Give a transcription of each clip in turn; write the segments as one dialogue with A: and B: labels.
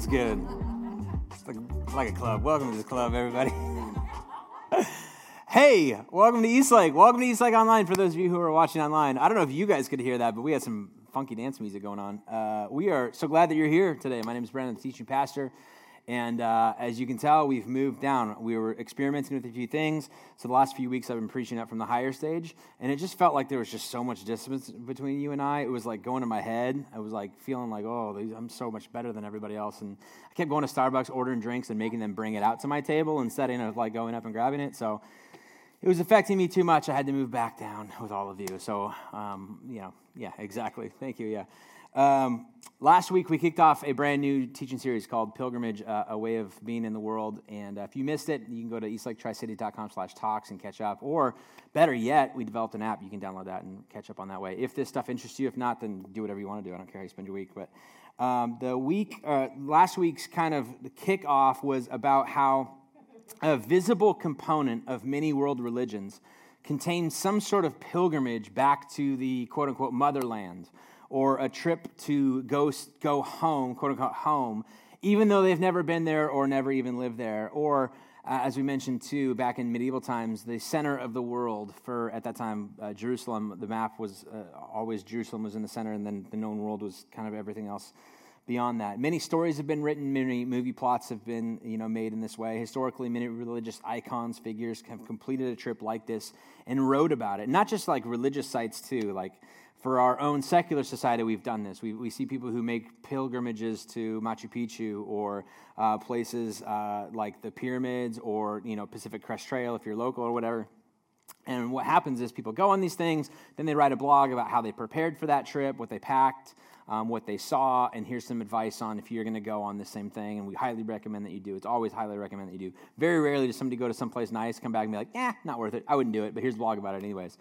A: It's good. It's like, like a club. Welcome to the club, everybody. hey, welcome to Eastlake. Welcome to Eastlake Online for those of you who are watching online. I don't know if you guys could hear that, but we had some funky dance music going on. Uh, we are so glad that you're here today. My name is Brandon, the teaching pastor. And uh, as you can tell, we've moved down. We were experimenting with a few things. So the last few weeks, I've been preaching up from the higher stage, and it just felt like there was just so much distance between you and I. It was like going to my head. I was like feeling like, oh, I'm so much better than everybody else. And I kept going to Starbucks, ordering drinks, and making them bring it out to my table instead of like going up and grabbing it. So it was affecting me too much. I had to move back down with all of you. So, um, you know, yeah, exactly. Thank you. Yeah. Um, last week, we kicked off a brand new teaching series called Pilgrimage, uh, A Way of Being in the World. And uh, if you missed it, you can go to eastlaketricity.com slash talks and catch up. Or better yet, we developed an app. You can download that and catch up on that way. If this stuff interests you, if not, then do whatever you want to do. I don't care how you spend your week. But um, the week, uh, last week's kind of kickoff was about how a visible component of many world religions contains some sort of pilgrimage back to the quote unquote motherland or a trip to go, go home, quote unquote, home, even though they've never been there or never even lived there. Or, uh, as we mentioned too, back in medieval times, the center of the world for, at that time, uh, Jerusalem, the map was uh, always Jerusalem was in the center, and then the known world was kind of everything else beyond that. Many stories have been written, many movie plots have been you know, made in this way. Historically, many religious icons, figures have completed a trip like this and wrote about it. Not just like religious sites, too, like for our own secular society, we've done this. We, we see people who make pilgrimages to Machu Picchu or uh, places uh, like the pyramids or you know Pacific Crest Trail if you're local or whatever. And what happens is people go on these things, then they write a blog about how they prepared for that trip, what they packed, um, what they saw, and here's some advice on if you're going to go on the same thing. And we highly recommend that you do. It's always highly recommend that you do. Very rarely does somebody go to someplace nice, come back and be like, "Yeah, not worth it. I wouldn't do it." But here's a blog about it anyways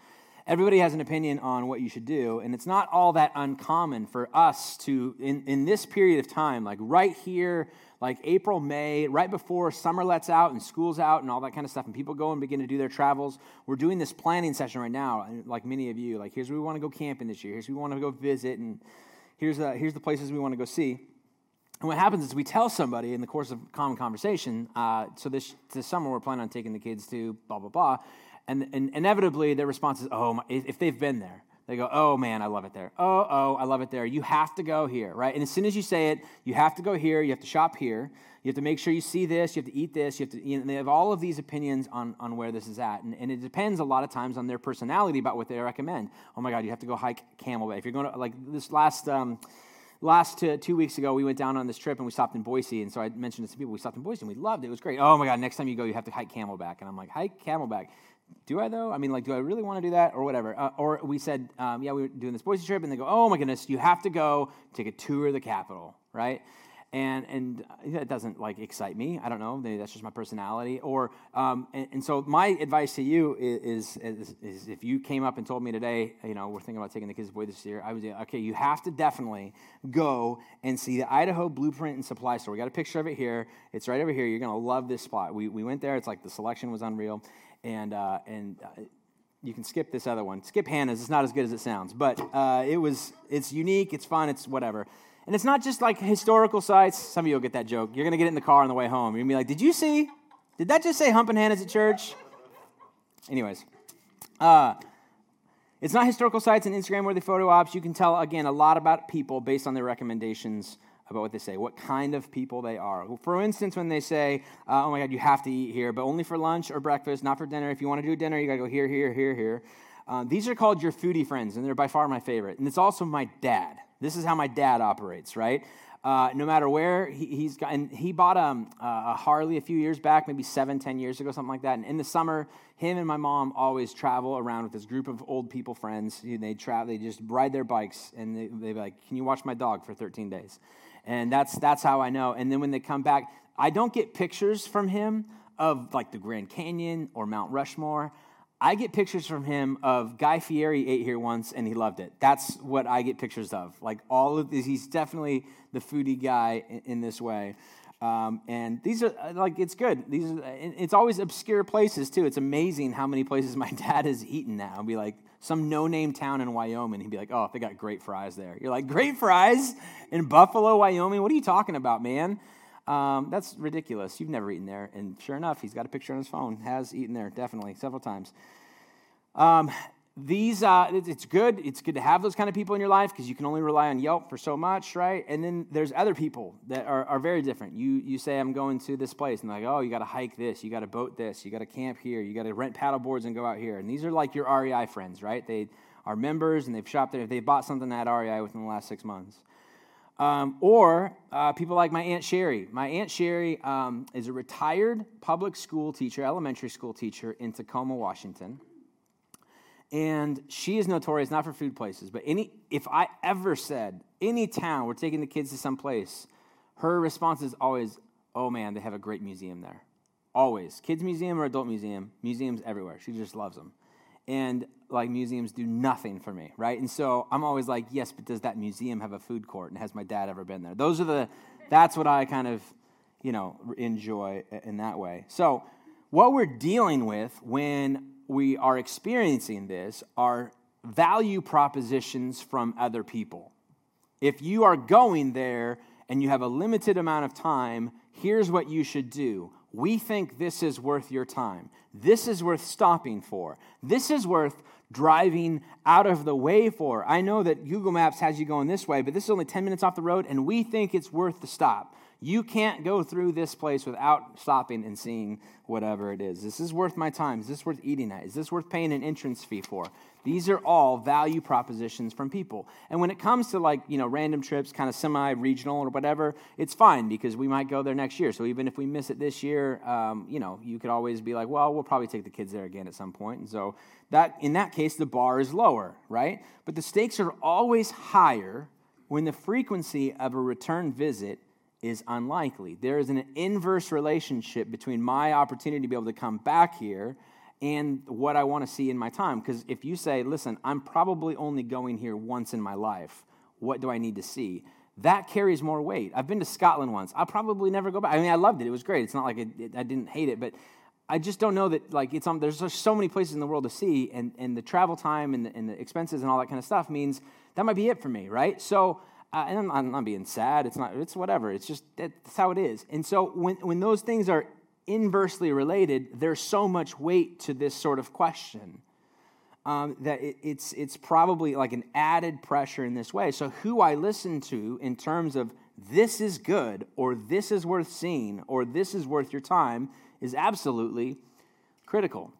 A: everybody has an opinion on what you should do and it's not all that uncommon for us to in, in this period of time like right here like april may right before summer lets out and school's out and all that kind of stuff and people go and begin to do their travels we're doing this planning session right now like many of you like here's where we want to go camping this year. Here's where we want to go visit and here's, here's the places we want to go see. And what happens is we tell somebody in the course of common conversation uh, so this, this summer we're planning on taking the kids to blah blah blah and, and inevitably, their response is, oh, my, if they've been there, they go, oh man, I love it there. Oh, oh, I love it there. You have to go here, right? And as soon as you say it, you have to go here, you have to shop here, you have to make sure you see this, you have to eat this, you have to, you know, they have all of these opinions on, on where this is at. And, and it depends a lot of times on their personality about what they recommend. Oh my God, you have to go hike Camelback. If you're going to, like this last, um, last two, two, weeks ago, we went down on this trip and we stopped in Boise. And so I mentioned to some people, we stopped in Boise and we loved it. It was great. Oh my God, next time you go, you have to hike Camelback. And I'm like, hike Camelback do I though? I mean, like, do I really want to do that or whatever? Uh, or we said, um, yeah, we were doing this Boise trip, and they go, oh my goodness, you have to go take a tour of the Capitol, right? And and that doesn't like excite me. I don't know. Maybe that's just my personality. Or um, and, and, so my advice to you is, is, is if you came up and told me today, you know, we're thinking about taking the kids to Boise this year, I would say, okay, you have to definitely go and see the Idaho Blueprint and Supply Store. We got a picture of it here. It's right over here. You're gonna love this spot. We we went there. It's like the selection was unreal and uh, and uh, you can skip this other one. Skip Hannah's. It's not as good as it sounds, but uh, it was. It's unique. It's fun. It's whatever. And it's not just like historical sites. Some of you will get that joke. You're gonna get it in the car on the way home. You're gonna be like, "Did you see? Did that just say Humping Hannah's at church?" Anyways, uh, it's not historical sites and Instagram worthy photo ops. You can tell again a lot about people based on their recommendations about what they say, what kind of people they are. For instance, when they say, uh, oh my God, you have to eat here, but only for lunch or breakfast, not for dinner. If you want to do dinner, you got to go here, here, here, here. Uh, these are called your foodie friends, and they're by far my favorite. And it's also my dad. This is how my dad operates, right? Uh, no matter where he, has got, and he bought um, a Harley a few years back, maybe seven, ten years ago, something like that. And in the summer, him and my mom always travel around with this group of old people friends. They travel, they just ride their bikes, and they, they're like, "Can you watch my dog for 13 days?" And that's, that's how I know. And then when they come back, I don't get pictures from him of like the Grand Canyon or Mount Rushmore. I get pictures from him of Guy Fieri ate here once and he loved it. That's what I get pictures of. Like all of this, he's definitely the foodie guy in, in this way. Um, and these are uh, like it's good. These are, it's always obscure places too. It's amazing how many places my dad has eaten now. I'll be like some no-name town in Wyoming. He'd be like, "Oh, they got great fries there." You're like, "Great fries in Buffalo, Wyoming? What are you talking about, man?" Um, that's ridiculous. You've never eaten there, and sure enough, he's got a picture on his phone. Has eaten there definitely several times. Um, these uh, it's good it's good to have those kind of people in your life because you can only rely on yelp for so much right? And then there's other people that are, are very different. You you say i'm going to this place and like oh you got to hike this you got to boat this you got to camp here you got to rent paddle boards and go out here. And these are like your rei friends right? They are members and they've shopped there they bought something at rei within the last six months. Um, or uh, people like my aunt sherry. My aunt sherry um, is a retired public school teacher elementary school teacher in tacoma washington and she is notorious not for food places, but any if I ever said any town we're taking the kids to some place, her response is always, "Oh man, they have a great museum there." Always, kids museum or adult museum, museums everywhere. She just loves them, and like museums do nothing for me, right? And so I'm always like, "Yes, but does that museum have a food court? And has my dad ever been there?" Those are the, that's what I kind of, you know, enjoy in that way. So, what we're dealing with when we are experiencing this are value propositions from other people. If you are going there and you have a limited amount of time, here's what you should do. We think this is worth your time. This is worth stopping for. This is worth driving out of the way for. I know that Google Maps has you going this way, but this is only 10 minutes off the road, and we think it's worth the stop. You can't go through this place without stopping and seeing whatever it is. This is worth my time. Is this worth eating at? Is this worth paying an entrance fee for? These are all value propositions from people. And when it comes to like, you know, random trips, kind of semi regional or whatever, it's fine because we might go there next year. So even if we miss it this year, um, you know, you could always be like, well, we'll probably take the kids there again at some point. And so that, in that case, the bar is lower, right? But the stakes are always higher when the frequency of a return visit is unlikely. There is an inverse relationship between my opportunity to be able to come back here and what I want to see in my time. Because if you say, listen, I'm probably only going here once in my life, what do I need to see? That carries more weight. I've been to Scotland once. I'll probably never go back. I mean, I loved it. It was great. It's not like it, it, I didn't hate it, but I just don't know that, like, it's there's just so many places in the world to see, and, and the travel time and the, and the expenses and all that kind of stuff means that might be it for me, right? So, and I'm, I'm, not being sad. It's not. It's whatever. It's just that's how it is. And so when when those things are inversely related, there's so much weight to this sort of question um, that it, it's it's probably like an added pressure in this way. So who I listen to in terms of this is good or this is worth seeing or this is worth your time is absolutely critical.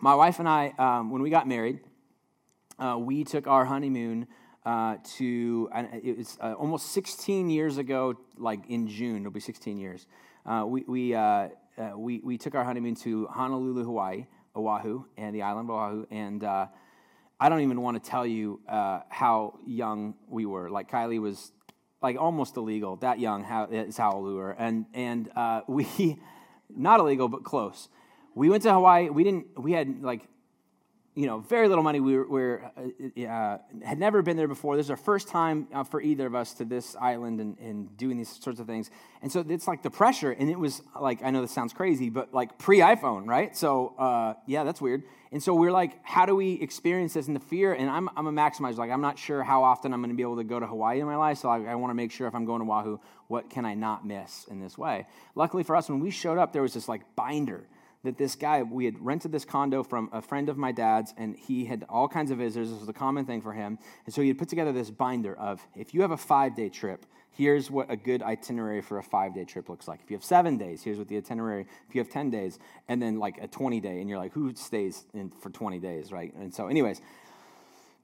A: My wife and I, um, when we got married, uh, we took our honeymoon uh, to, it was uh, almost 16 years ago, like in June, it'll be 16 years. Uh, we, we, uh, uh, we, we took our honeymoon to Honolulu, Hawaii, Oahu, and the island of Oahu. And I don't even want to tell you how young we were. Like Kylie was like almost illegal, that young how, is how old we were. And, and we, not illegal, but close. We went to Hawaii. We didn't, we had like you know, very little money. We were, were uh, uh, had never been there before. This is our first time uh, for either of us to this island and, and doing these sorts of things. And so it's like the pressure, and it was like, I know this sounds crazy, but like pre iPhone, right? So, uh, yeah, that's weird. And so we're like, how do we experience this in the fear? And I'm, I'm a maximizer. Like, I'm not sure how often I'm going to be able to go to Hawaii in my life. So I, I want to make sure if I'm going to Oahu, what can I not miss in this way? Luckily for us, when we showed up, there was this like binder that this guy, we had rented this condo from a friend of my dad's, and he had all kinds of visitors. This was a common thing for him. And so he had put together this binder of if you have a five day trip, here's what a good itinerary for a five day trip looks like. If you have seven days, here's what the itinerary, if you have 10 days, and then like a 20 day, and you're like, who stays in for 20 days, right? And so, anyways,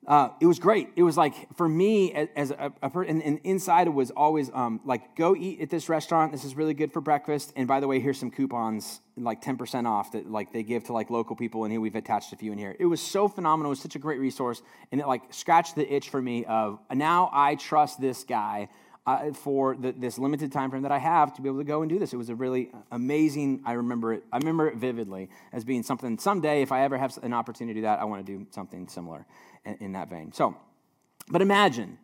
A: uh, it was great. It was like for me as a, person, and, inside it was always um, like go eat at this restaurant. This is really good for breakfast. And by the way, here's some coupons, like ten percent off that like they give to like local people. And here we've attached a few in here. It was so phenomenal. It was such a great resource, and it like scratched the itch for me of now I trust this guy. Uh, for the, this limited time frame that I have to be able to go and do this. It was a really amazing. I remember it. I remember it vividly as being something. Someday, if I ever have an opportunity to do that, I want to do something similar in, in that vein. So, but imagine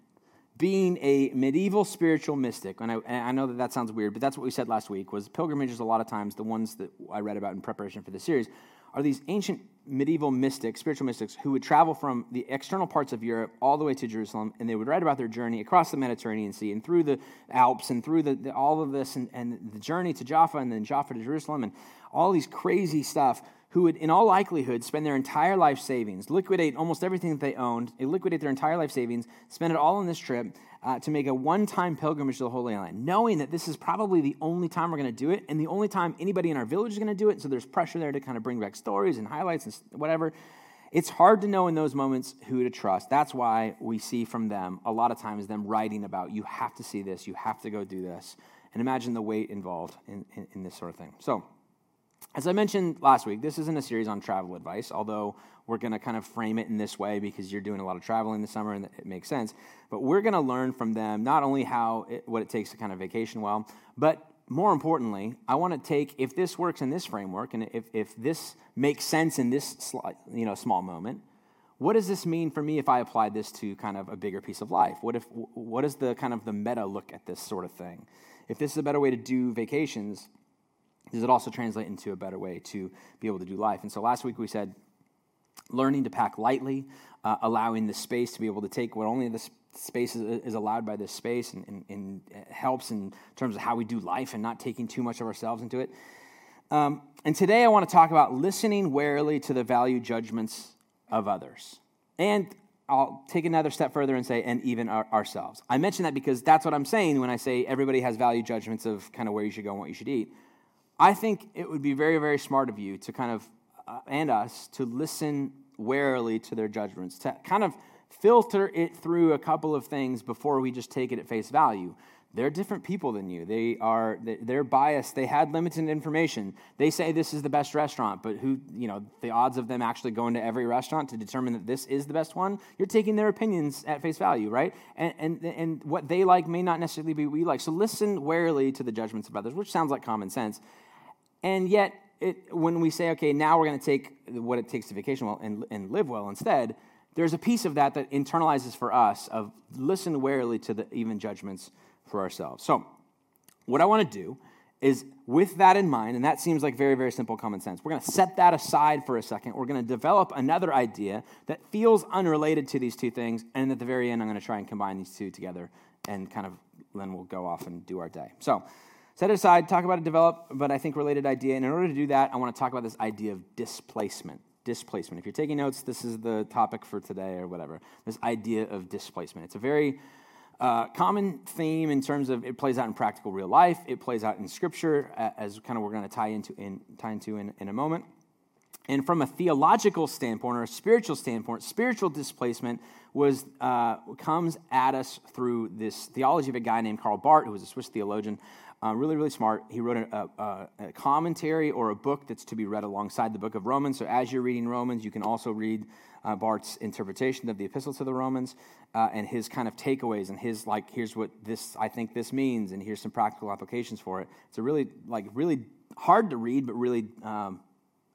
A: being a medieval spiritual mystic, and I, and I, know that that sounds weird, but that's what we said last week, was pilgrimages a lot of times, the ones that I read about in preparation for the series, are these ancient medieval mystics, spiritual mystics, who would travel from the external parts of Europe all the way to Jerusalem, and they would write about their journey across the Mediterranean Sea and through the Alps and through the, the, all of this, and, and the journey to Jaffa and then Jaffa to Jerusalem, and all these crazy stuff who would, in all likelihood, spend their entire life savings, liquidate almost everything that they owned, liquidate their entire life savings, spend it all on this trip uh, to make a one time pilgrimage to the Holy Land, knowing that this is probably the only time we're going to do it and the only time anybody in our village is going to do it. So there's pressure there to kind of bring back stories and highlights and whatever. It's hard to know in those moments who to trust. That's why we see from them a lot of times them writing about, you have to see this, you have to go do this. And imagine the weight involved in, in, in this sort of thing. So, as I mentioned last week, this isn't a series on travel advice, although we're going to kind of frame it in this way because you're doing a lot of traveling this summer and it makes sense. But we're going to learn from them not only how it, what it takes to kind of vacation well, but more importantly, I want to take if this works in this framework and if, if this makes sense in this you know small moment, what does this mean for me if I apply this to kind of a bigger piece of life? What if what is the kind of the meta look at this sort of thing? If this is a better way to do vacations, does it also translate into a better way to be able to do life? And so last week we said learning to pack lightly, uh, allowing the space to be able to take what only the space is, is allowed by this space and, and, and, helps in terms of how we do life and not taking too much of ourselves into it. Um, and today I want to talk about listening warily to the value judgments of others. And I'll take another step further and say, and even our, ourselves. I mention that because that's what I'm saying when I say everybody has value judgments of kind of where you should go and what you should eat. I think it would be very, very smart of you to kind of, uh, and us, to listen warily to their judgments, to kind of filter it through a couple of things before we just take it at face value. They're different people than you. They are they're biased. They had limited information. They say this is the best restaurant, but who, you know, the odds of them actually going to every restaurant to determine that this is the best one, you're taking their opinions at face value, right? And and and what they like may not necessarily be what we like. So listen warily to the judgments of others, which sounds like common sense. And yet, it, when we say, okay, now we're going to take what it takes to vacation well and, and live well instead, there's a piece of that that internalizes for us of listen warily to the even judgments for ourselves. So, what I want to do is with that in mind, and that seems like very, very simple common sense, we're going to set that aside for a second. We're going to develop another idea that feels unrelated to these two things. And at the very end, I'm going to try and combine these two together and kind of then we'll go off and do our day. So, Set it aside, talk about a develop, but I think related idea. And in order to do that, I want to talk about this idea of displacement. Displacement. If you're taking notes, this is the topic for today or whatever. This idea of displacement. It's a very uh, common theme in terms of it plays out in practical real life. It plays out in scripture, as kind of we're going to tie into in, tie into in, in a moment. And from a theological standpoint or a spiritual standpoint, spiritual displacement was uh, comes at us through this theology of a guy named Karl Barth, who was a Swiss theologian, uh, really, really smart. He wrote a, a, a, commentary or a book that's to be read alongside the book of Romans. So as you're reading Romans, you can also read uh, Barth's interpretation of the epistle to the Romans uh, and his kind of takeaways and his like, here's what this I think this means, and here's some practical applications for it. It's a really like really hard to read, but really um,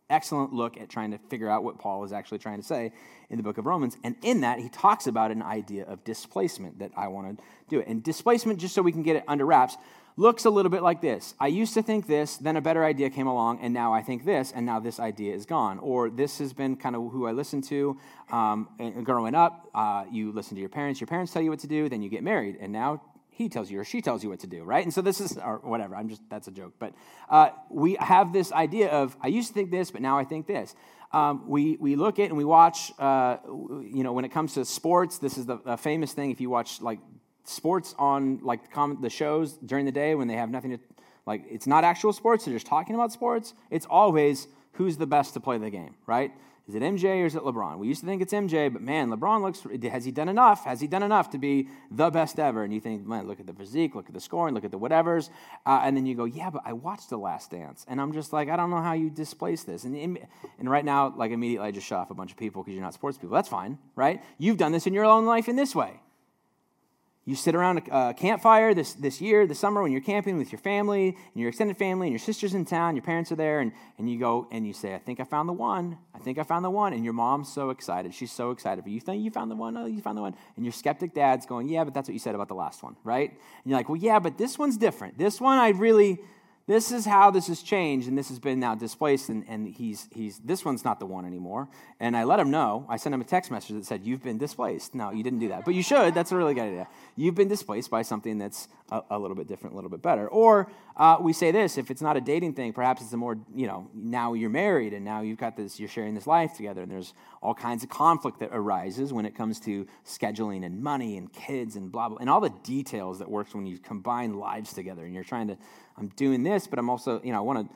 A: excellent look at trying to figure out what Paul is actually trying to say in the book of Romans. And in that, he talks about an idea of displacement that I want to do it. And displacement, just so we can get it under wraps, looks a little bit like this I used to think this, then a better idea came along, and now I think this, and now this idea is gone. Or this has been kind of who I listened to um, growing up. Uh, you listen to your parents, your parents tell you what to do, then you get married, and now he tells you or she tells you what to do, right? And so this is, or whatever, I'm just, that's a joke. But uh, we have this idea of, I used to think this, but now I think this. Um, we, we look at and we watch, uh, you know, when it comes to sports, this is the famous thing. If you watch like sports on like the shows during the day when they have nothing to like it's not actual sports they're just talking about sports. It's always who's the best to play the game right? Is it mj or is it lebron? We used to think it's mj but man lebron looks has he done enough? Has he done enough to be the best ever? And you think man look at the physique look at the scoring look at the whatevers. Uh, and then you go yeah but i watched the last dance and i'm just like i don't know how you displace this. And, and right now like immediately i just shut off a bunch of people because you're not sports people. That's fine right? You've done this in your own life in this way You sit around a campfire this, this year, this summer, when you're camping with your family and your extended family, and your sister's in town, your parents are there, and, and you go and you say, I think I found the one. I think I found the one. And your mom's so excited. She's so excited. But you think you found the one? Oh, you found the one. And your skeptic dad's going, Yeah, but that's what you said about the last one, right? And you're like, Well, yeah, but this one's different. This one I really, this is how this has changed and this has been now displaced and, and he's, he's this one's not the one anymore. And i let him know. I sent him a text message that said you've been displaced. No you didn't do that. But you should. That's a really good idea. You've been displaced by something that's a, a little bit different a little bit better. Or uh, we say this if it's not a dating thing perhaps it's a more you know now you're married and now you've got this you're sharing this life together and there's all kinds of conflict that arises when it comes to scheduling and money and kids and blah blah and all the details that works when you combine lives together and you're trying to I'm doing this, but I'm also, you know, I want to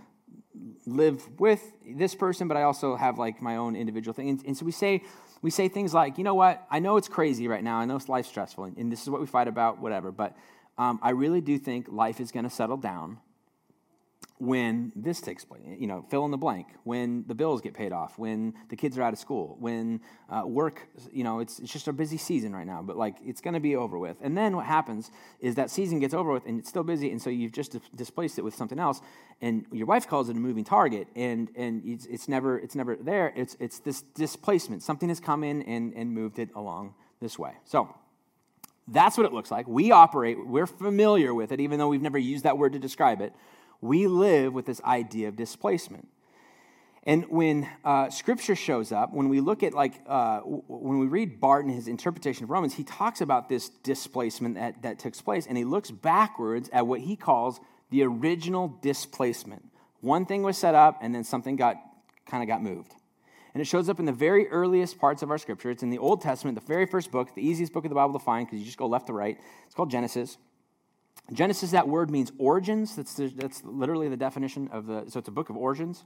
A: live with this person, but I also have like my own individual thing. And, and, so we say, we say things like, you know what? I know it's crazy right now. I know it's life stressful, and, and this is what we fight about, whatever. But um, I really do think life is going to settle down when this takes place, you know, fill in the blank, when the bills get paid off, when the kids are out of school, when uh, work, you know, it's, it's just a busy season right now, but like it's going to be over with. And then what happens is that season gets over with and it's still busy, and so you've just displaced it with something else, and your wife calls it a moving target, and, and it's, it's, never, it's never there. It's, it's this displacement. Something has come in and, and moved it along this way. So, that's what it looks like. We operate, we're familiar with it, even though we've never used that word to describe it we live with this idea of displacement. And when uh, scripture shows up, when we look at, like, uh, when we read Barton, his interpretation of Romans, he talks about this displacement that, that took place, and he looks backwards at what he calls the original displacement. One thing was set up, and then something got kind of got moved. And it shows up in the very earliest parts of our scripture. It's in the Old Testament, the very first book, the easiest book of the Bible to find because you just go left to right. It's called Genesis. Genesis, that word means origins. That's, the, that's literally the definition of the, so it's a book of origins.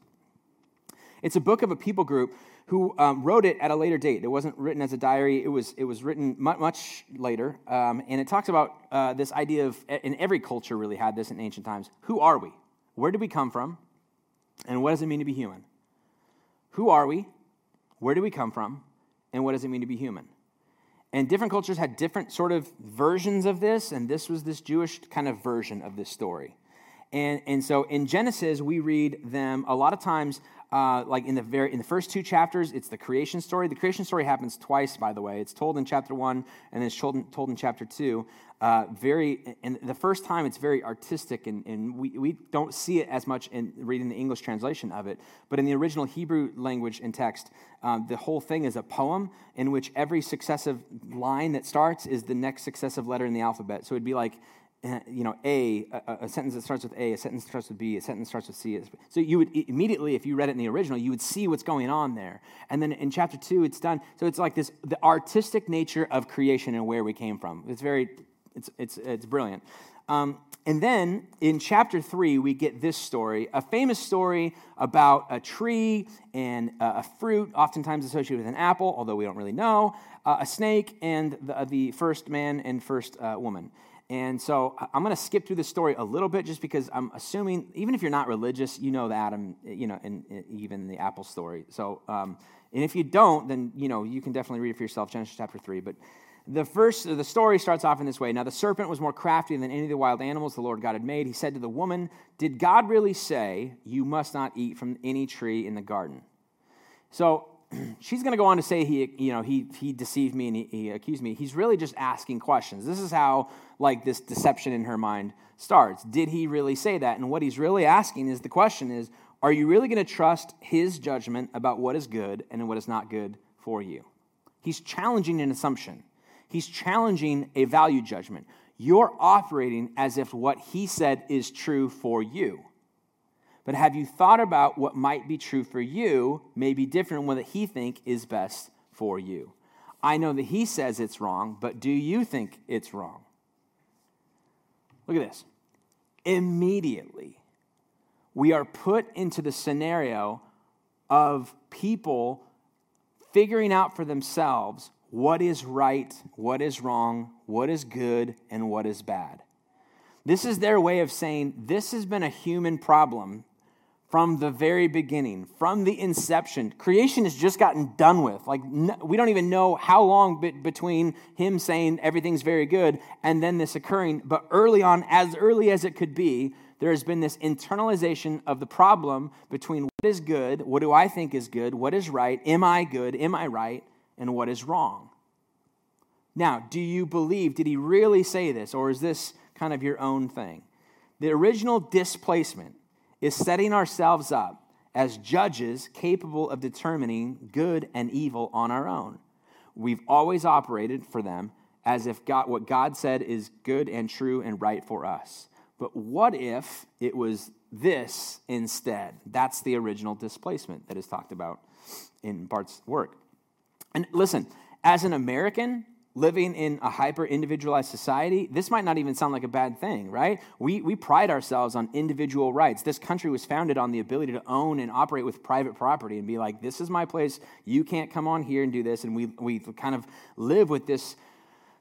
A: It's a book of a people group who um, wrote it at a later date. It wasn't written as a diary, it was, it was written much, much later. Um, and it talks about uh, this idea of, and every culture really had this in ancient times who are we? Where did we come from? And what does it mean to be human? Who are we? Where do we come from? And what does it mean to be human? And different cultures had different sort of versions of this, and this was this Jewish kind of version of this story. And, and so in Genesis, we read them a lot of times, uh, like in the, very, in the first two chapters, it's the creation story. The creation story happens twice, by the way. It's told in chapter one, and then it's told in, told in chapter two. Uh, very, and the first time it's very artistic, and, and we, we don't see it as much in reading the English translation of it. But in the original Hebrew language and text, um, the whole thing is a poem in which every successive line that starts is the next successive letter in the alphabet. So it'd be like, you know, A, a, a, sentence that starts with A, a sentence that starts with B, a sentence starts with C. So you would immediately, if you read it in the original, you would see what's going on there. And then in chapter two, it's done. So it's like this, the artistic nature of creation and where we came from. It's very, it's, it's, it's brilliant. Um, and then in chapter three, we get this story, a famous story about a tree and a fruit, oftentimes associated with an apple, although we don't really know, uh, a snake, and the, the, first man and first uh, woman. And so I'm going to skip through the story a little bit just because I'm assuming, even if you're not religious, you know the Adam, you know, and, even the apple story. So, um, and if you don't, then, you know, you can definitely read it for yourself, Genesis chapter 3. But the first, the story starts off in this way. Now, the serpent was more crafty than any of the wild animals the Lord God had made. He said to the woman, Did God really say, You must not eat from any tree in the garden? So, she's going to go on to say he, you know, he, he deceived me and he, he, accused me. He's really just asking questions. This is how, like, this deception in her mind starts. Did he really say that? And what he's really asking is the question is, are you really going to trust his judgment about what is good and what is not good for you? He's challenging an assumption. He's challenging a value judgment. You're operating as if what he said is true for you. But have you thought about what might be true for you may be different than what he think is best for you? I know that he says it's wrong, but do you think it's wrong? Look at this. Immediately, we are put into the scenario of people figuring out for themselves what is right, what is wrong, what is good, and what is bad. This is their way of saying this has been a human problem from the very beginning, from the inception. Creation has just gotten done with. Like, we don't even know how long between him saying everything's very good and then this occurring. But early on, as early as it could be, there has been this internalization of the problem between what is good, what do I think is good, what is right, am I good, am I right, and what is wrong. Now, do you believe, did he really say this, or is this kind of your own thing? The original displacement is setting ourselves up as judges capable of determining good and evil on our own. We've always operated for them as if God, what God said is good and true and right for us. But what if it was this instead? That's the original displacement that is talked about in Barth's work. And listen, as an American, living in a hyper individualized society, this might not even sound like a bad thing, right? We, we pride ourselves on individual rights. This country was founded on the ability to own and operate with private property and be like, this is my place. You can't come on here and do this. And we, we kind of live with this.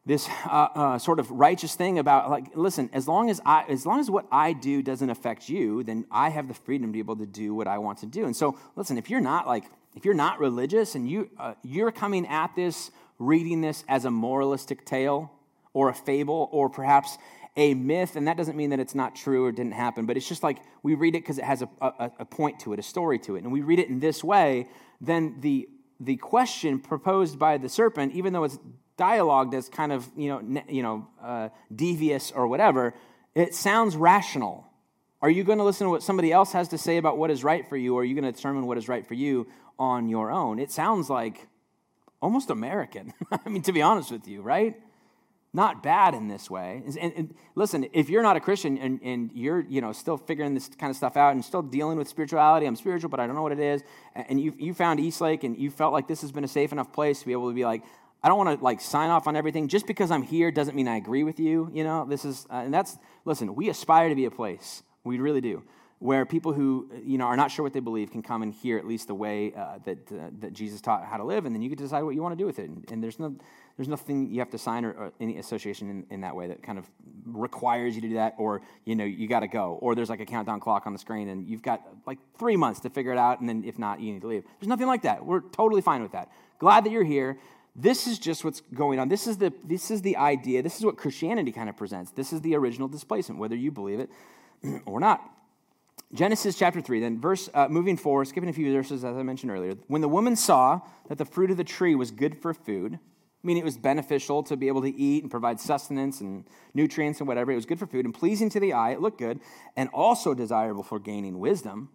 A: This uh, uh, sort of righteous thing about like, listen, as long as I, as long as what I do doesn't affect you, then I have the freedom to be able to do what I want to do. And so, listen, if you're not like, if you're not religious and you uh, you're coming at this reading this as a moralistic tale or a fable or perhaps a myth, and that doesn't mean that it's not true or didn't happen, but it's just like we read it because it has a, a, a, point to it, a story to it, and we read it in this way, then the, the question proposed by the serpent, even though it's dialogued as kind of you know, you know uh, devious or whatever, it sounds rational. Are you going to listen to what somebody else has to say about what is right for you, or are you going to determine what is right for you on your own? It sounds like almost American. I mean, to be honest with you, right? Not bad in this way. And, and, listen, if you're not a Christian and, and you're you know still figuring this kind of stuff out and still dealing with spirituality, I'm spiritual, but I don't know what it is, and you you found Eastlake and you felt like this has been a safe enough place to be able to be like, I don't want to like sign off on everything just because I'm here doesn't mean I agree with you. You know, this is uh, and that's listen. We aspire to be a place. We really do where people who you know are not sure what they believe can come and hear at least the way uh, that uh, that Jesus taught how to live, and then you to decide what you want to do with it. And, and there's no there's nothing you have to sign or, or any association in, in, that way that kind of requires you to do that, or you know you got to go, or there's like a countdown clock on the screen, and you've got like three months to figure it out, and then if not, you need to leave. There's nothing like that. We're totally fine with that. Glad that you're here. This is just what's going on. This is the this is the idea. This is what Christianity kind of presents. This is the original displacement, whether you believe it or not. Genesis chapter 3, then, verse, uh, moving forward, skipping a few verses as I mentioned earlier. When the woman saw that the fruit of the tree was good for food, meaning it was beneficial to be able to eat and provide sustenance and nutrients and whatever, it was good for food and pleasing to the eye, it looked good, and also desirable for gaining wisdom.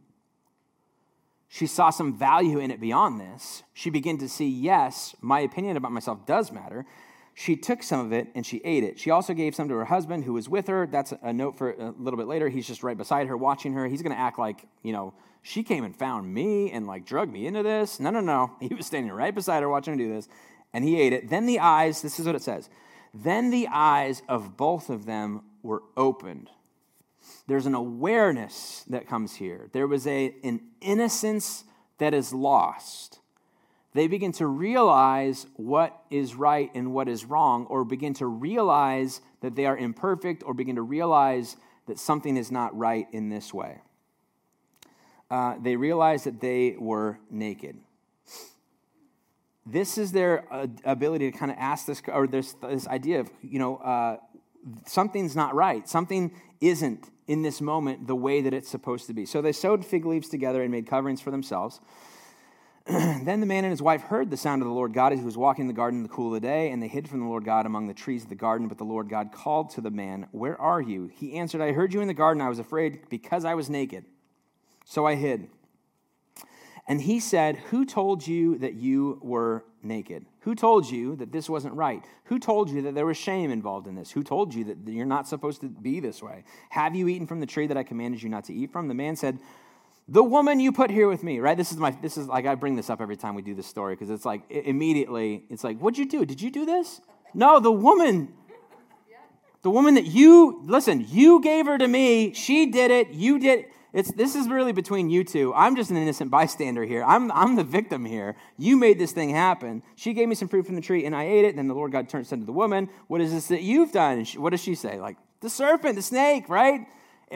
A: She saw some value in it beyond this. She began to see, yes, my opinion about myself does matter, she took some of it and she ate it. She also gave some to her husband who was with her. That's a note for a little bit later. He's just right beside her watching her. He's going to act like, you know, she came and found me and like drug me into this. No, no, no. He was standing right beside her watching her do this and he ate it. Then the eyes, this is what it says. Then the eyes of both of them were opened. There's an awareness that comes here. There was a, an innocence that is lost they begin to realize what is right and what is wrong, or begin to realize that they are imperfect, or begin to realize that something is not right in this way. Uh, they realize that they were naked. This is their uh, ability to kind of ask this, or this, this idea of, you know, uh, something's not right. Something isn't in this moment the way that it's supposed to be. So they sewed fig leaves together and made coverings for themselves. then the man and his wife heard the sound of the Lord God as he was walking in the garden in the cool of the day, and they hid from the Lord God among the trees of the garden. But the Lord God called to the man, Where are you? He answered, I heard you in the garden. I was afraid because I was naked. So I hid. And he said, Who told you that you were naked? Who told you that this wasn't right? Who told you that there was shame involved in this? Who told you that you're not supposed to be this way? Have you eaten from the tree that I commanded you not to eat from? The man said, the woman you put here with me, right? This is my, this is like, I bring this up every time we do this story because it's like, immediately, it's like, what'd you do? Did you do this? No, the woman, the woman that you, listen, you gave her to me. She did it. You did. It's, this is really between you two. I'm just an innocent bystander here. I'm, I'm the victim here. You made this thing happen. She gave me some fruit from the tree and I ate it. And then the Lord God turned said to the woman, What is this that you've done? And she, what does she say? Like, the serpent, the snake, right?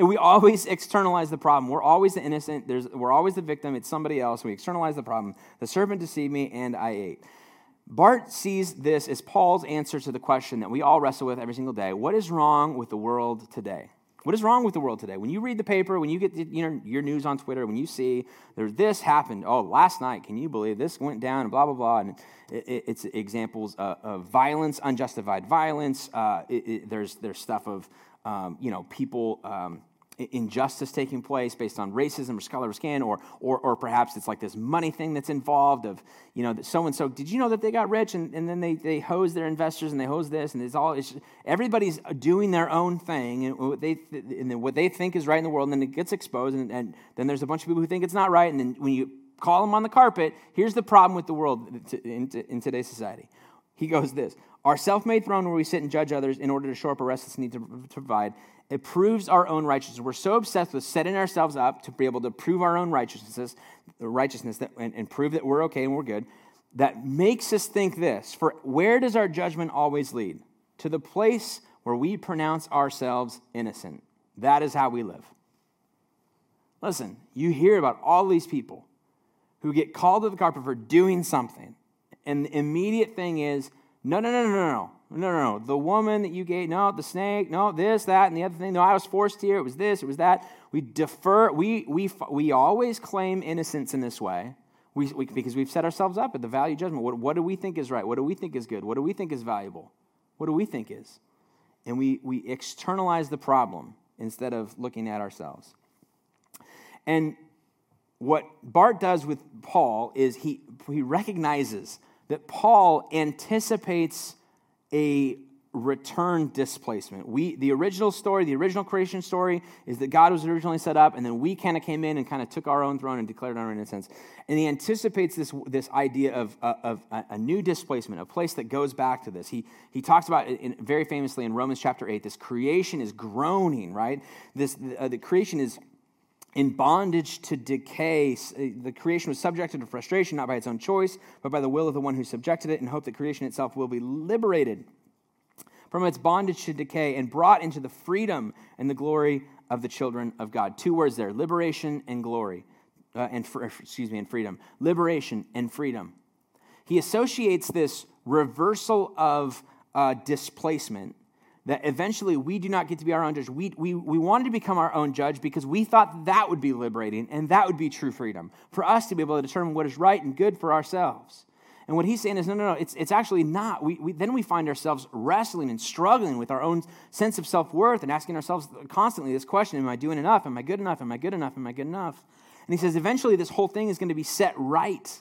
A: We always externalize the problem. We're always the innocent. There's, we're always the victim. It's somebody else. We externalize the problem. The serpent deceived me, and I ate. Barth sees this as Paul's answer to the question that we all wrestle with every single day What is wrong with the world today? What is wrong with the world today? When you read the paper, when you get you know, your news on Twitter, when you see this happened, oh, last night, can you believe this went down, and blah, blah, blah. And it, it's examples of, of, violence, unjustified violence. Uh, it, there's, there's stuff of, um, you know, people. Um, injustice taking place based on racism or color of skin, or, or, or perhaps it's like this money thing that's involved of, you know, that so and so. Did you know that they got rich and, and then they, they hose their investors and they hose this and it's all, it's, everybody's doing their own thing and what, they, and what they think is right in the world and then it gets exposed and, and then there's a bunch of people who think it's not right and then when you call them on the carpet, here's the problem with the world uh, in, in today's society. He goes this Our self made throne where we sit and judge others in order to shore up a restless need to, provide it proves our own righteousness. We're so obsessed with setting ourselves up to be able to prove our own righteousness, righteousness that, and, and prove that we're okay and we're good. That makes us think this For where does our judgment always lead? To the place where we pronounce ourselves innocent. That is how we live. Listen, you hear about all these people who get called to the carpet for doing something, and the immediate thing is, no, no, no, no, no, no. No, no. The woman that you gave, no, the snake, no, this, that, and the other thing. No, I was forced here. It was this, it was that. We defer, we, we, we always claim innocence in this way we, we, because we've set ourselves up at the value judgment. What, what do we think is right? What do we think is good? What do we think is valuable? What do we think is? And we, we externalize the problem instead of looking at ourselves. And what Barth does with Paul is he, he recognizes that Paul anticipates a return displacement. We, the original story, the original creation story, is that God was originally set up, and then we kind of came in and kind of took our own throne and declared our innocence. And he anticipates this, this idea of, uh, of a, new displacement, a place that goes back to this. He, he talks about it in, very famously in Romans chapter 8. This creation is groaning, right? This, uh, the creation is in bondage to decay. Uh, the creation was subjected to frustration, not by its own choice, but by the will of the one who subjected it, in hope that creation itself will be liberated from its bondage to decay and brought into the freedom and the glory of the children of God. Two words there liberation and glory. Uh, and excuse me, and freedom. Liberation and freedom. He associates this reversal of uh, displacement that eventually we do not get to be our own judge. We, we, we wanted to become our own judge because we thought that would be liberating and that would be true freedom for us to be able to determine what is right and good for ourselves. And what he's saying is, no, no, no, it's, it's actually not. We, we, then we find ourselves wrestling and struggling with our own sense of self worth and asking ourselves constantly this question Am I doing enough? Am I good enough? Am I good enough? Am I good enough? And he says, eventually this whole thing is going to be set right.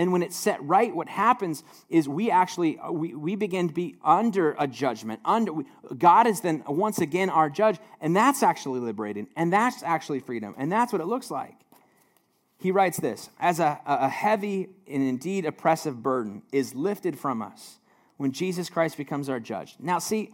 A: And when it's set right, what happens is we actually uh, we, we begin to be under a judgment. Under God is then once again our judge, and that's actually liberating, and that's actually freedom, and that's what it looks like. He writes this as a, a heavy and indeed oppressive burden is lifted from us when Jesus Christ becomes our judge. Now, see,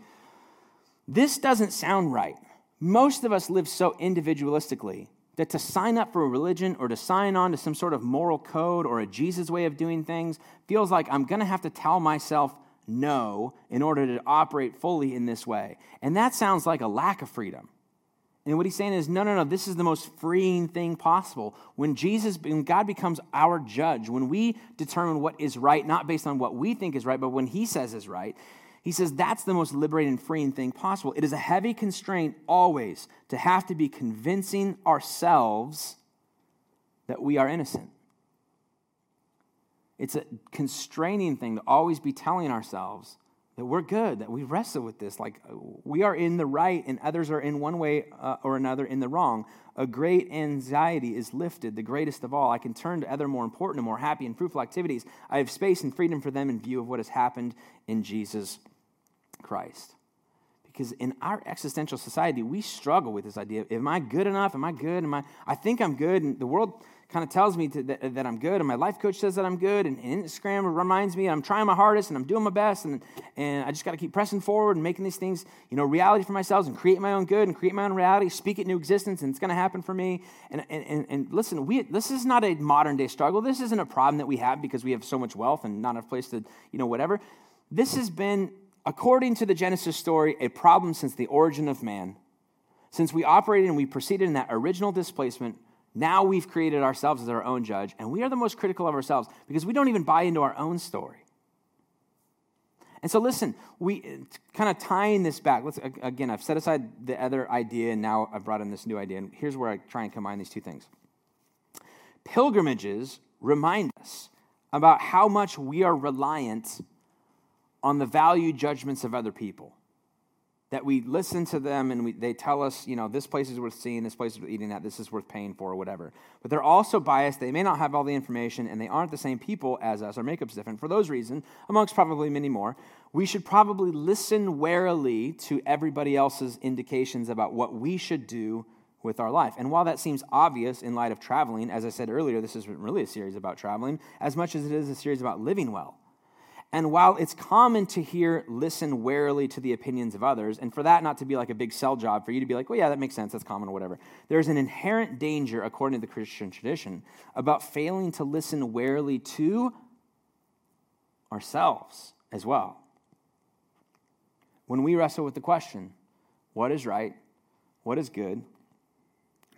A: this doesn't sound right. Most of us live so individualistically that to sign up for a religion or to sign on to some sort of moral code or a Jesus way of doing things feels like I'm going to have to tell myself no in order to operate fully in this way. And that sounds like a lack of freedom. And what he's saying is, no, no, no, this is the most freeing thing possible. When Jesus, when God becomes our judge, when we determine what is right, not based on what we think is right, but when he says is right, he says that's the most liberating and freeing thing possible. It is a heavy constraint always to have to be convincing ourselves that we are innocent. It's a constraining thing to always be telling ourselves that we're good, that we wrestle with this. Like we are in the right and others are in one way uh, or another in the wrong. A great anxiety is lifted, the greatest of all. I can turn to other more important and more happy and fruitful activities. I have space and freedom for them in view of what has happened in Jesus Christ. Because in our existential society, we struggle with this idea. Am I good enough? Am I good? Am I, I think I'm good. And the world kind of tells me to, that, that, I'm good, and my life coach says that I'm good, and, and Instagram reminds me and I'm trying my hardest and I'm doing my best, and, and I just got to keep pressing forward and making these things, you know, reality for myself and create my own good and create my own reality, speak it into existence, and it's going to happen for me. And, and, and listen, we, this is not a modern day struggle. This isn't a problem that we have because we have so much wealth and not enough place to, you know, whatever. This has been, according to the Genesis story, a problem since the origin of man Since we operated and we proceeded in that original displacement, now we've created ourselves as our own judge, and we are the most critical of ourselves because we don't even buy into our own story. And so, listen, we kind of tying this back. Let's again. I've set aside the other idea, and now I've brought in this new idea. And here's where I try and combine these two things. Pilgrimages remind us about how much we are reliant on the value judgments of other people that we listen to them and we, they tell us, you know, this place is worth seeing, this place is worth eating that, this is worth paying for, or whatever. But they're also biased. They may not have all the information, and they aren't the same people as us. Our makeup's different. For those reasons, amongst probably many more, we should probably listen warily to everybody else's indications about what we should do with our life. And while that seems obvious in light of traveling, as I said earlier, this isn't really a series about traveling as much as it is a series about living well. And while it's common to hear, listen warily to the opinions of others, and for that not to be like a big sell job, for you to be like, well, yeah, that makes sense, that's common or whatever, there's an inherent danger, according to the Christian tradition, about failing to listen warily to ourselves as well. When we wrestle with the question, what is right, what is good,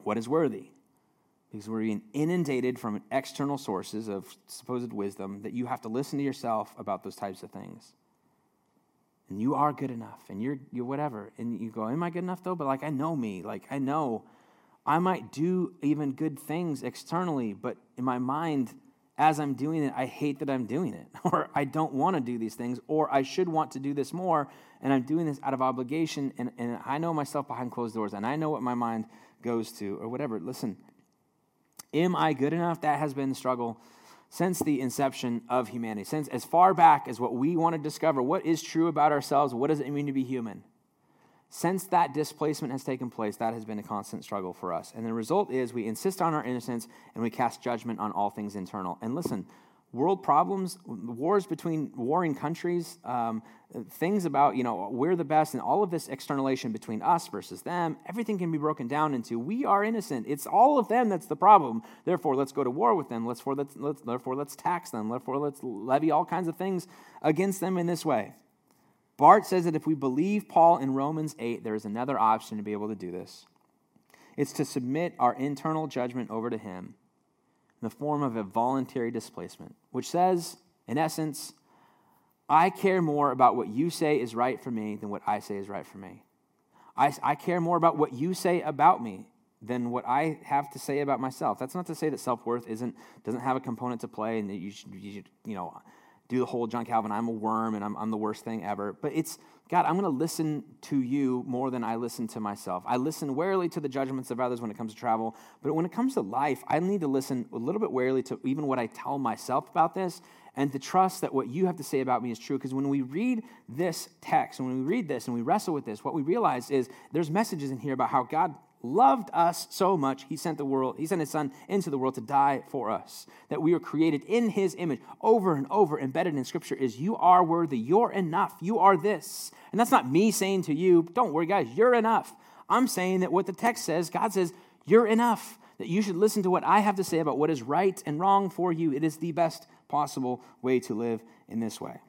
A: what is worthy? Because we're being inundated from external sources of supposed wisdom that you have to listen to yourself about those types of things. And you are good enough, and you're, you're whatever. And you go, Am I good enough though? But like, I know me. Like, I know I might do even good things externally, but in my mind, as I'm doing it, I hate that I'm doing it, or I don't want to do these things, or I should want to do this more, and I'm doing this out of obligation, and, and I know myself behind closed doors, and I know what my mind goes to, or whatever. Listen, Am I good enough? That has been the struggle since the inception of humanity, since as far back as what we want to discover what is true about ourselves, what does it mean to be human? Since that displacement has taken place, that has been a constant struggle for us. And the result is we insist on our innocence and we cast judgment on all things internal. And listen, world problems, wars between warring countries, um, things about, you know, we're the best, and all of this externalization between us versus them, everything can be broken down into we are innocent. It's all of them that's the problem. Therefore, let's go to war with them. Let's, for, let's, let's, therefore, let's tax them. Therefore, let's levy all kinds of things against them in this way. Barth says that if we believe Paul in Romans 8, there is another option to be able to do this. It's to submit our internal judgment over to him in the form of a voluntary displacement, which says, in essence, I care more about what you say is right for me than what I say is right for me. I, I care more about what you say about me than what I have to say about myself. That's not to say that self worth isn't doesn't have a component to play, and that you should, you should you know do the whole John Calvin, I'm a worm and I'm, I'm the worst thing ever. But it's, God, I'm going to listen to you more than I listen to myself. I listen warily to the judgments of others when it comes to travel. But when it comes to life, I need to listen a little bit warily to even what I tell myself about this and to trust that what you have to say about me is true. Because when we read this text, when we read this and we wrestle with this, what we realize is there's messages in here about how God loved us so much, he sent the world, he sent his son into the world to die for us. That we were created in his image. Over and over embedded in scripture is you are worthy, you're enough, you are this. And that's not me saying to you, don't worry, guys, you're enough. I'm saying that what the text says, God says, you're enough. That you should listen to what I have to say about what is right and wrong for you. It is the best possible way to live in this way.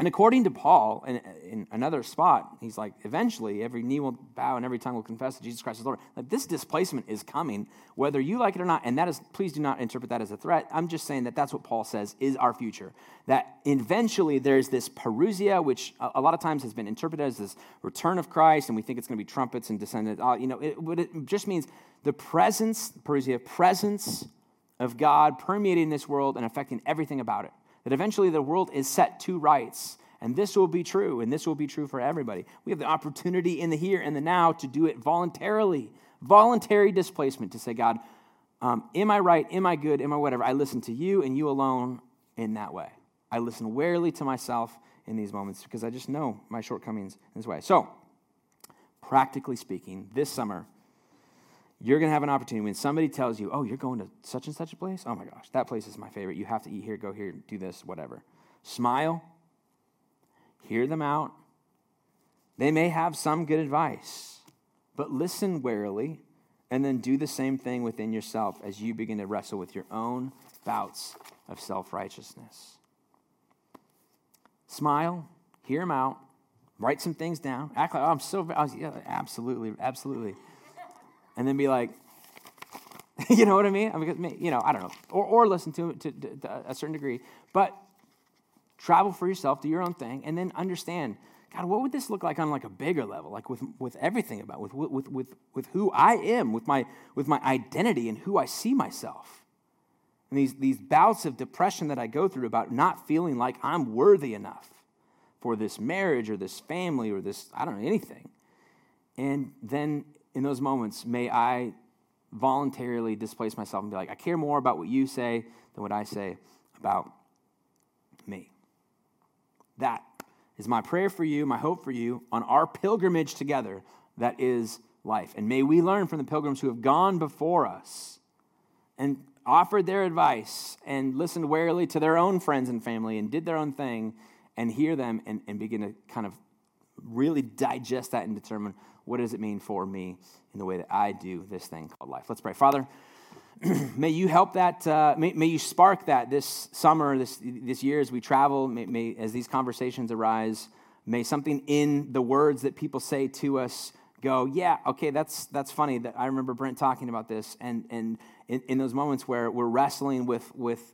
A: And according to Paul, in, in, another spot, he's like, eventually every knee will bow and every tongue will confess that Jesus Christ is Lord. Like this displacement is coming, whether you like it or not. And that is, please do not interpret that as a threat. I'm just saying that that's what Paul says is our future. That eventually there's this parousia, which a, lot of times has been interpreted as this return of Christ, and we think it's going to be trumpets and descendants. Uh, you know, it, it just means the presence, parousia, presence of God permeating this world and affecting everything about it that eventually the world is set to rights. And this will be true, and this will be true for everybody. We have the opportunity in the here and the now to do it voluntarily, voluntary displacement to say, God, um, am I right? Am I good? Am I whatever? I listen to you and you alone in that way. I listen warily to myself in these moments because I just know my shortcomings in this way. So, practically speaking, this summer, you're going to have an opportunity when somebody tells you, oh, you're going to such and such a place? Oh my gosh, that place is my favorite. You have to eat here, go here, do this, whatever. Smile, hear them out. They may have some good advice, but listen warily and then do the same thing within yourself as you begin to wrestle with your own bouts of self righteousness. Smile, hear them out, write some things down, act like, oh, I'm so, yeah, absolutely, absolutely. And then be like, you know what I mean? I mean? You know, I don't know. Or, or listen to it to, to, to a certain degree. But travel for yourself, do your own thing, and then understand, God, what would this look like on like a bigger level, like with, with everything about, with, with, with, with who I am, with my, with my identity and who I see myself. And these, these bouts of depression that I go through about not feeling like I'm worthy enough for this marriage or this family or this, I don't know, anything. And then in those moments, may I voluntarily displace myself and be like, I care more about what you say than what I say about me. That is my prayer for you, my hope for you on our pilgrimage together that is life. And may we learn from the pilgrims who have gone before us and offered their advice and listened warily to their own friends and family and did their own thing and hear them and, and begin to kind of really digest that and determine what does it mean for me in the way that I do this thing called life. Let's pray. Father, may you help that, uh, may, may, you spark that this summer, this, this year as we travel, may, may, as these conversations arise, may something in the words that people say to us go, yeah, okay, that's, that's funny. That I remember Brent talking about this. And, and in, in those moments where we're wrestling with, with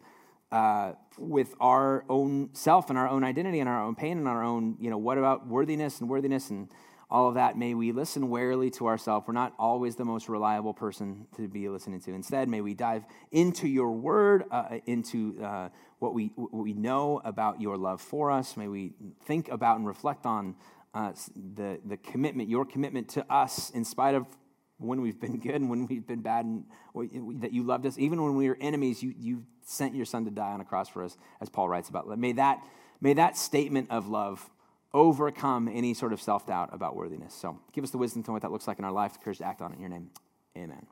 A: uh, with our own self and our own identity and our own pain and our own, you know, what about worthiness and worthiness and all of that? May we listen warily to ourselves. We're not always the most reliable person to be listening to. Instead, may we dive into your word, uh, into uh, what, we, what we know about your love for us. May we think about and reflect on uh, the, the commitment, your commitment to us in spite of when we've been good and when we've been bad, and that you loved us. Even when we were enemies, you, you sent your son to die on a cross for us, as Paul writes about. May that, may that statement of love overcome any sort of self doubt about worthiness. So give us the wisdom to know what that looks like in our life, the courage to act on it in your name. Amen.